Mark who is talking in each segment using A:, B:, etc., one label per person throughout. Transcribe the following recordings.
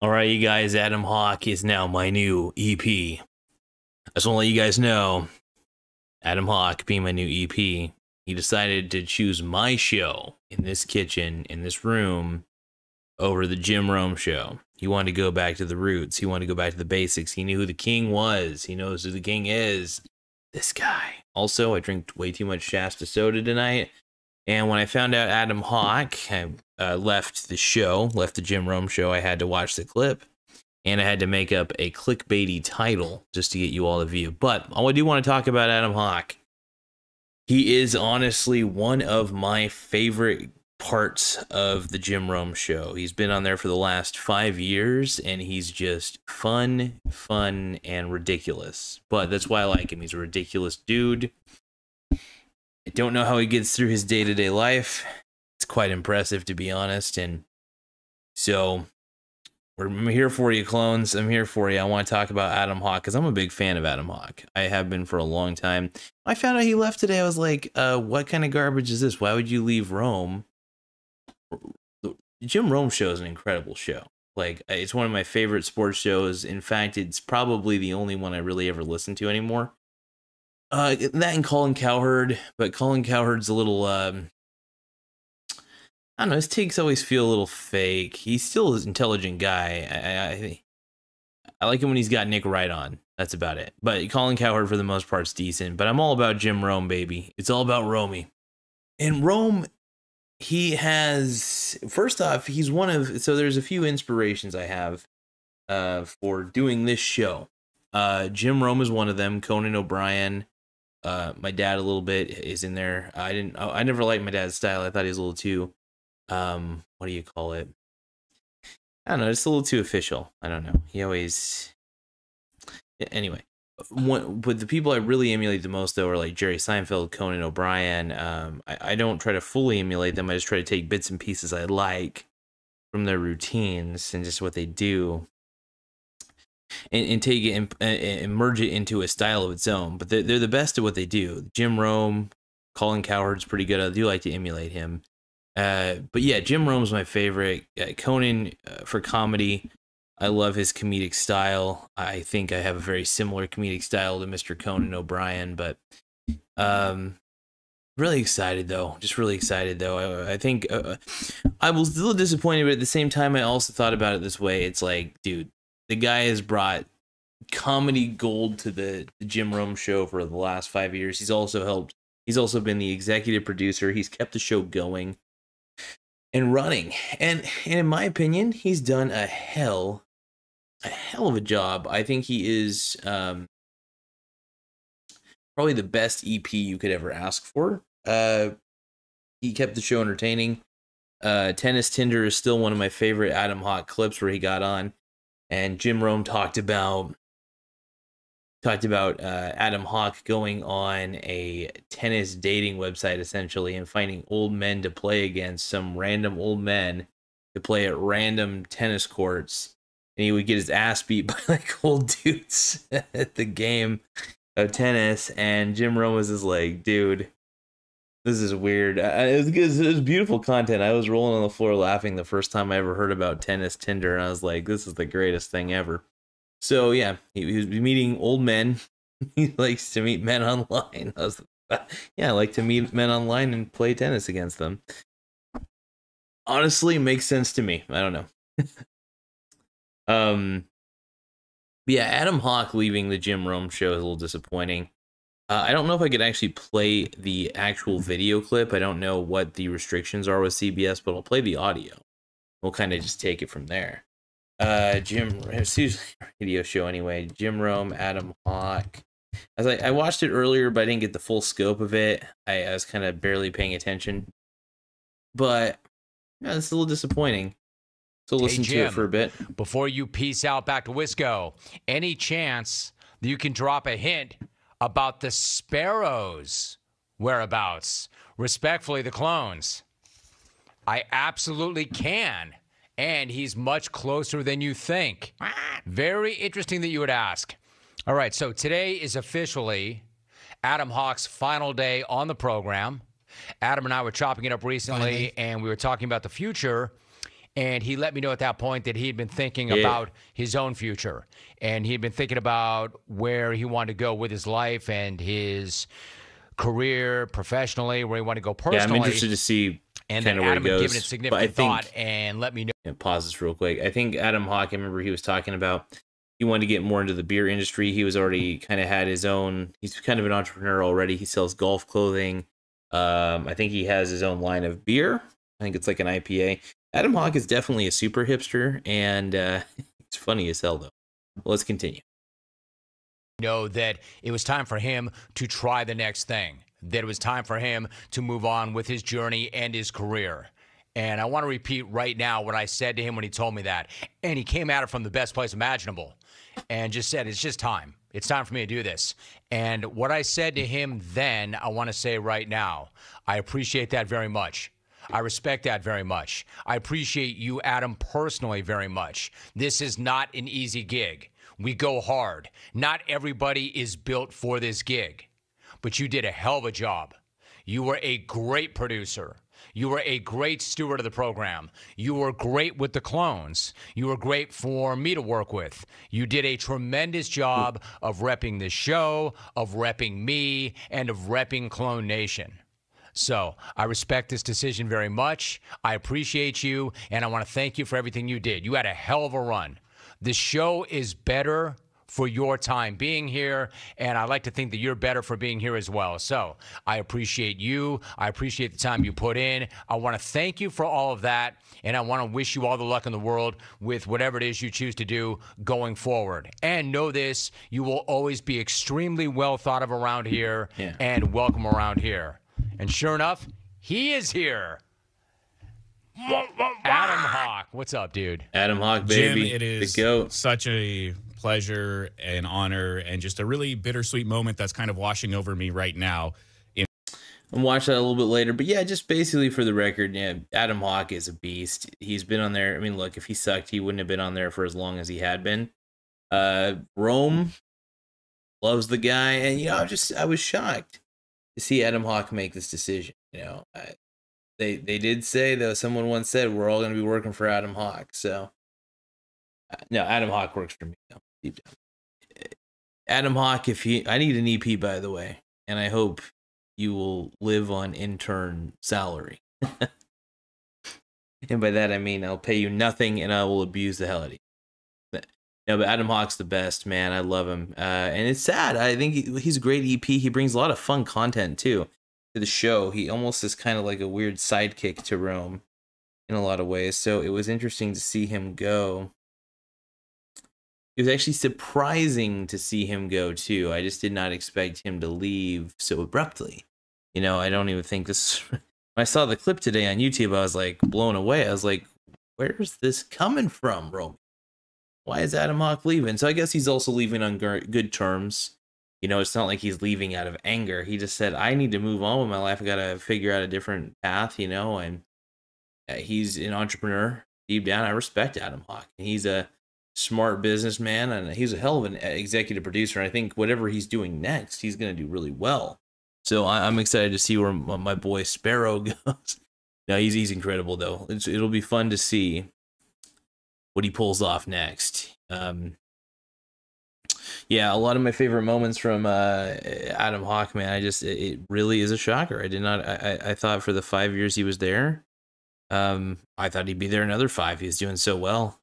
A: All right, you guys, Adam Hawk is now my new EP. I just want to let you guys know Adam Hawk being my new EP, he decided to choose my show in this kitchen, in this room, over the Jim Rome show. He wanted to go back to the roots. He wanted to go back to the basics. He knew who the king was. He knows who the king is. This guy. Also, I drank way too much Shasta soda tonight. And when I found out Adam Hawk, uh, left the show, left the Jim Rome show. I had to watch the clip, and I had to make up a clickbaity title just to get you all the view. But I do want to talk about Adam Hawk. He is honestly one of my favorite parts of the Jim Rome show. He's been on there for the last five years, and he's just fun, fun, and ridiculous. But that's why I like him. He's a ridiculous dude. I don't know how he gets through his day to day life it's quite impressive to be honest. And so I'm here for you, clones. I'm here for you. I want to talk about Adam Hawk because I'm a big fan of Adam Hawk. I have been for a long time. I found out he left today. I was like, uh, what kind of garbage is this? Why would you leave Rome? The Jim Rome show is an incredible show. Like, it's one of my favorite sports shows. In fact, it's probably the only one I really ever listen to anymore. Uh, that and Colin Cowherd, but Colin Cowherd's a little um, I don't know. His takes always feel a little fake. He's still an intelligent guy. I, I, I like him when he's got Nick Wright on. That's about it. But Colin Cowherd for the most part, is decent. But I'm all about Jim Rome, baby. It's all about Romy. And Rome, he has first off, he's one of so there's a few inspirations I have uh for doing this show. Uh Jim Rome is one of them. Conan O'Brien. Uh my dad a little bit is in there. I didn't I never liked my dad's style. I thought he was a little too um what do you call it i don't know it's a little too official i don't know he always anyway one, but the people I really emulate the most though are like Jerry Seinfeld, Conan O'Brien. Um, I, I don't try to fully emulate them. I just try to take bits and pieces I like from their routines and just what they do, and, and take it and, and, merge it into a style of its own. But they're, they're the best at what they do. Jim Rome, Colin Cowherd's pretty good. I do like to emulate him. Uh, but yeah, Jim Rome's my favorite. Uh, Conan uh, for comedy, I love his comedic style. I think I have a very similar comedic style to Mr. Conan O'Brien, but um, really excited though. Just really excited though. I, I think uh, I was a little disappointed, but at the same time, I also thought about it this way. It's like, dude, the guy has brought comedy gold to the, the Jim Rome show for the last five years. He's also helped. He's also been the executive producer. He's kept the show going and running. And, and in my opinion, he's done a hell, a hell of a job. I think he is um, probably the best EP you could ever ask for. Uh, he kept the show entertaining. Uh, Tennis Tinder is still one of my favorite Adam Hawk clips where he got on, and Jim Rome talked about talked about uh, Adam Hawk going on a tennis dating website essentially and finding old men to play against some random old men to play at random tennis courts. And he would get his ass beat by like old dudes at the game of tennis. And Jim Rome was just like, dude, this is weird. it, was, it was beautiful content. I was rolling on the floor laughing the first time I ever heard about tennis Tinder. And I was like, this is the greatest thing ever. So yeah, he, he was meeting old men. he likes to meet men online. I was, yeah, I like to meet men online and play tennis against them. Honestly, makes sense to me. I don't know. um, yeah, Adam Hawk leaving the Jim Rome show is a little disappointing. Uh, I don't know if I could actually play the actual video clip. I don't know what the restrictions are with CBS, but I'll play the audio. We'll kind of just take it from there uh Jim it's usually radio show anyway. Jim Rome, Adam Hawk. I was like, I watched it earlier, but I didn't get the full scope of it. I, I was kind of barely paying attention. But yeah, it's a little disappointing. So listen hey, Jim, to it for a bit.
B: Before you peace out back to Wisco, any chance that you can drop a hint about the Sparrows' whereabouts? Respectfully, the clones. I absolutely can and he's much closer than you think. Very interesting that you would ask. All right, so today is officially Adam Hawk's final day on the program. Adam and I were chopping it up recently, Finally. and we were talking about the future. And he let me know at that point that he had been thinking
A: Yeah.
B: about his own future. And he had been thinking about where he wanted to go with his life and his career professionally, where he wanted to go personally. Yeah.
A: I'm interested to see
B: and then
A: kind of where
B: Adam
A: it
B: had
A: goes.
B: given it significant
A: think,
B: thought and let me know.
A: yeah, pause this real quick. I think Adam Hawk, I remember he was talking about he wanted to get more into the beer industry. He was already kind of had his own. He's kind of an entrepreneur already. He sells golf clothing. Um, I think he has his own line of beer. I think it's like an IPA. Adam Hawk is definitely a super hipster, and uh, it's funny as hell though. Let's continue.
B: know that it was time for him to try the next thing, that it was time for him to move on with his journey and his career. And I want to repeat right now what I said to him when he told me that. And he came at it from the best place imaginable and just said, It's just time. It's time for me to do this. And what I said to him then, I want to say right now, I appreciate that very much. I respect that very much. I appreciate you, Adam, personally very much. This is not an easy gig. We go hard. Not everybody is built for this gig, but you did a hell of a job. You were a great producer. You were a great steward of the program. You were great with the clones. You were great for me to work with. You did a tremendous job of repping the show, of repping me, and of repping Clone Nation. So I respect this decision very much. I appreciate you, and I want to thank you for everything you did. You had a hell of a run. The show is better for your time being here, and I like to think that you're better for being here as well. So I appreciate you. I appreciate the time you put in. I want to thank you for all of that, and I want to wish you all the luck in the world with whatever it is you choose to do going forward. And know this you will always be extremely well thought of around here
A: Yeah.
B: and welcome around here. And sure enough, he is here. Adam Hawk. What's up, dude?
A: Adam Hawk,
C: Jim,
A: baby,
C: it is
A: the goat.
C: such a pleasure and honor and just a really bittersweet moment that's kind of washing over me right now.
A: I'm watch that a little bit later, but yeah, just basically for the record, yeah, Adam Hawk is a beast. He's been on there. I mean, look, if he sucked, he wouldn't have been on there for as long as he had been. Uh, Rome loves the guy, and you know, I just I was shocked to see Adam Hawk make this decision. You know, I, they they did say though, someone once said we're all going to be working for Adam Hawk. So, uh, no, Adam Hawk works for me though, deep down. Adam Hawk, if he, I need an EP by the way, and I hope you will live on intern salary. and by that I mean I'll pay you nothing and I will abuse the hell out of you. No, but Adam Hawk's the best, man. I love him. Uh, and it's sad. I think he, he's a great EP. He brings a lot of fun content too to the show. He almost is kind of like a weird sidekick to Rome in a lot of ways. So it was interesting to see him go. It was actually surprising to see him go too. I just did not expect him to leave so abruptly. You know, I don't even think this. When I saw the clip today on YouTube, I was like blown away. I was like, "Where's this coming from, Romy? Why is Adam Hawk leaving?" So I guess he's also leaving on good terms. You know, it's not like he's leaving out of anger. He just said, "I need to move on with my life. I got to figure out a different path." You know, and uh, he's an entrepreneur deep down. I respect Adam Hawk. He's a smart businessman and he's a hell of an executive producer. And I think whatever he's doing next, he's going to do really well. So I, I'm excited to see where my, boy Sparrow goes. no, he's he's incredible though. It's, it'll be fun to see what he pulls off next. Um, yeah, a lot of my favorite moments from uh, Adam Hawkman. I just it, it really is a shocker. I did not. I, I thought for the five years he was there, um, I thought he'd be there another five. He's doing so well.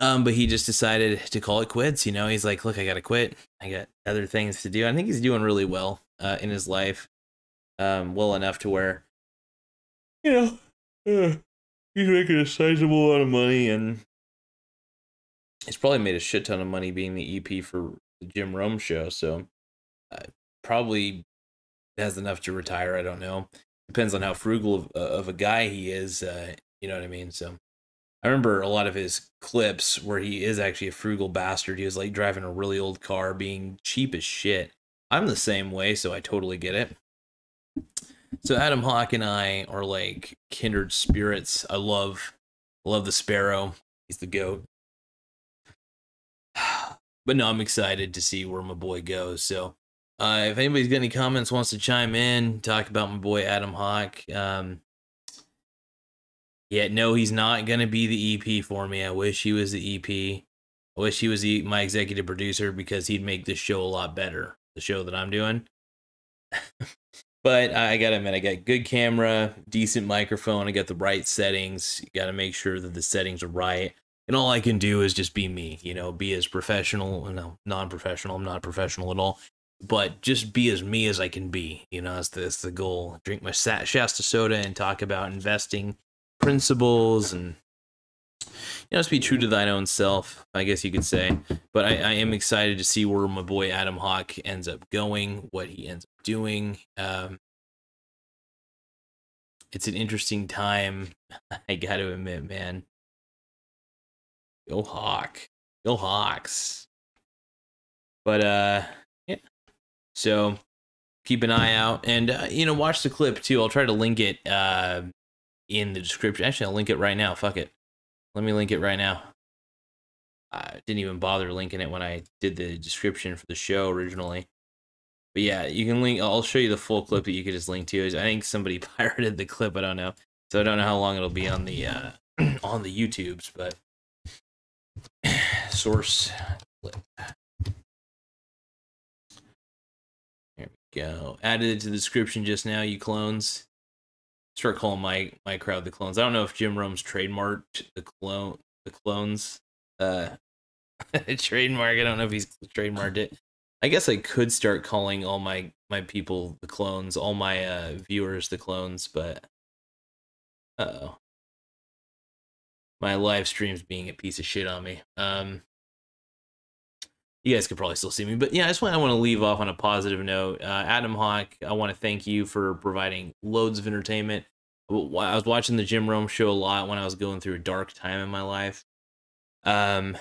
A: Um, but he just decided to call it quits. You know, he's like, look, I got to quit. I got other things to do. I think he's doing really well uh, in his life, um, well enough to where, you know, uh, he's making a sizable amount of money and he's probably made a shit ton of money being the EP for the Jim Rome show. So uh, probably has enough to retire. I don't know. Depends on how frugal of, uh, of a guy he is. Uh, you know what I mean? So I remember a lot of his clips where he is actually a frugal bastard. He was like driving a really old car, being cheap as shit. I'm the same way, so I totally get it. So Adam Hawk and I are like kindred spirits. I love love the sparrow. He's the goat. But no, I'm excited to see where my boy goes. So uh, if anybody's got any comments, wants to chime in, talk about my boy Adam Hawk, um, Yeah, no, he's not gonna be the EP for me. I wish he was the EP. I wish he was the, my executive producer because he'd make this show a lot better. The show that I'm doing. but I gotta admit, I got good camera, decent microphone. I got the right settings. You gotta make sure that the settings are right. And all I can do is just be me, you know, be as professional, no, non-professional. I'm not professional at all, but just be as me as I can be. You know, that's the, that's the goal. Drink my Shasta soda and talk about investing principles and you know, just be true to thine own self, I guess you could say. But I, I am excited to see where my boy Adam Hawk ends up going, what he ends up doing. Um, it's an interesting time. I got to admit, man. Go Hawk. Go Hawks. But uh yeah. So keep an eye out and uh, you know watch the clip too. I'll try to link it uh in the description. Actually, I'll link it right now. Fuck it. Let me link it right now. I didn't even bother linking it when I did the description for the show originally. But yeah, you can link. I'll show you the full clip that you could just link to. I think somebody pirated the clip. I don't know, so I don't know how long it'll be on the uh, on the YouTubes. But source. There we go. Added it to the description just now, you clones. Start calling my my crowd the clones. I don't know if Jim Rome's trademarked the clone the clones uh trademark. I don't know if he's trademarked it. I guess I could start calling all my my people the clones, all my uh viewers the clones, but uh oh my live streams being a piece of shit on me. Um, you guys could probably still see me, but yeah, I just want I want to leave off on a positive note. Uh, Adam Hawk, I want to thank you for providing loads of entertainment. I was watching the Jim Rome show a lot when I was going through a dark time in my life. Um,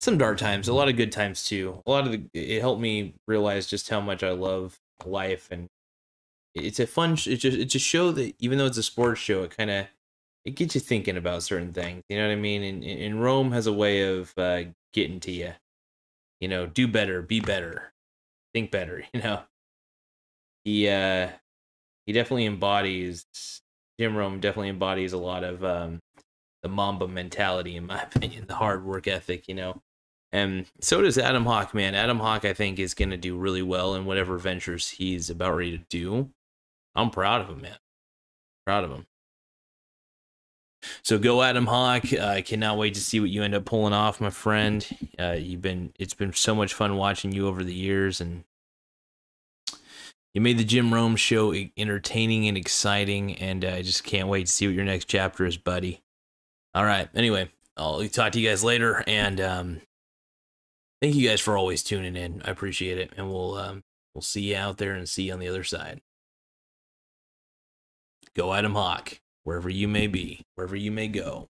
A: some dark times, a lot of good times too. A lot of the, it helped me realize just how much I love life, and it's a fun. It's just it's a show that even though it's a sports show, it kind of it gets you thinking about certain things. You know what I mean? And, and Rome has a way of uh, getting to you. You know, do better, be better, think better. You know, he uh, he definitely embodies Jim Rome. Definitely embodies a lot of um, the Mamba mentality, in my opinion, the hard work ethic. You know, and so does Adam Hawk. Man, Adam Hawk, I think, is to do really well in whatever ventures he's about ready to do. I'm proud of him, man. Proud of him. So go Adam Hawk. I cannot wait to see what you end up pulling off, my friend. Uh, you've been it's been so much fun watching you over the years, and you made the Jim Rome show entertaining and exciting, and uh, I just can't wait to see what your next chapter is, buddy. All right. Anyway, I'll talk to you guys later, and um, thank you guys for always tuning in. I appreciate it, and we'll um, we'll see you out there and see you on the other side. Go Adam Hawk wherever you may be, wherever you may go.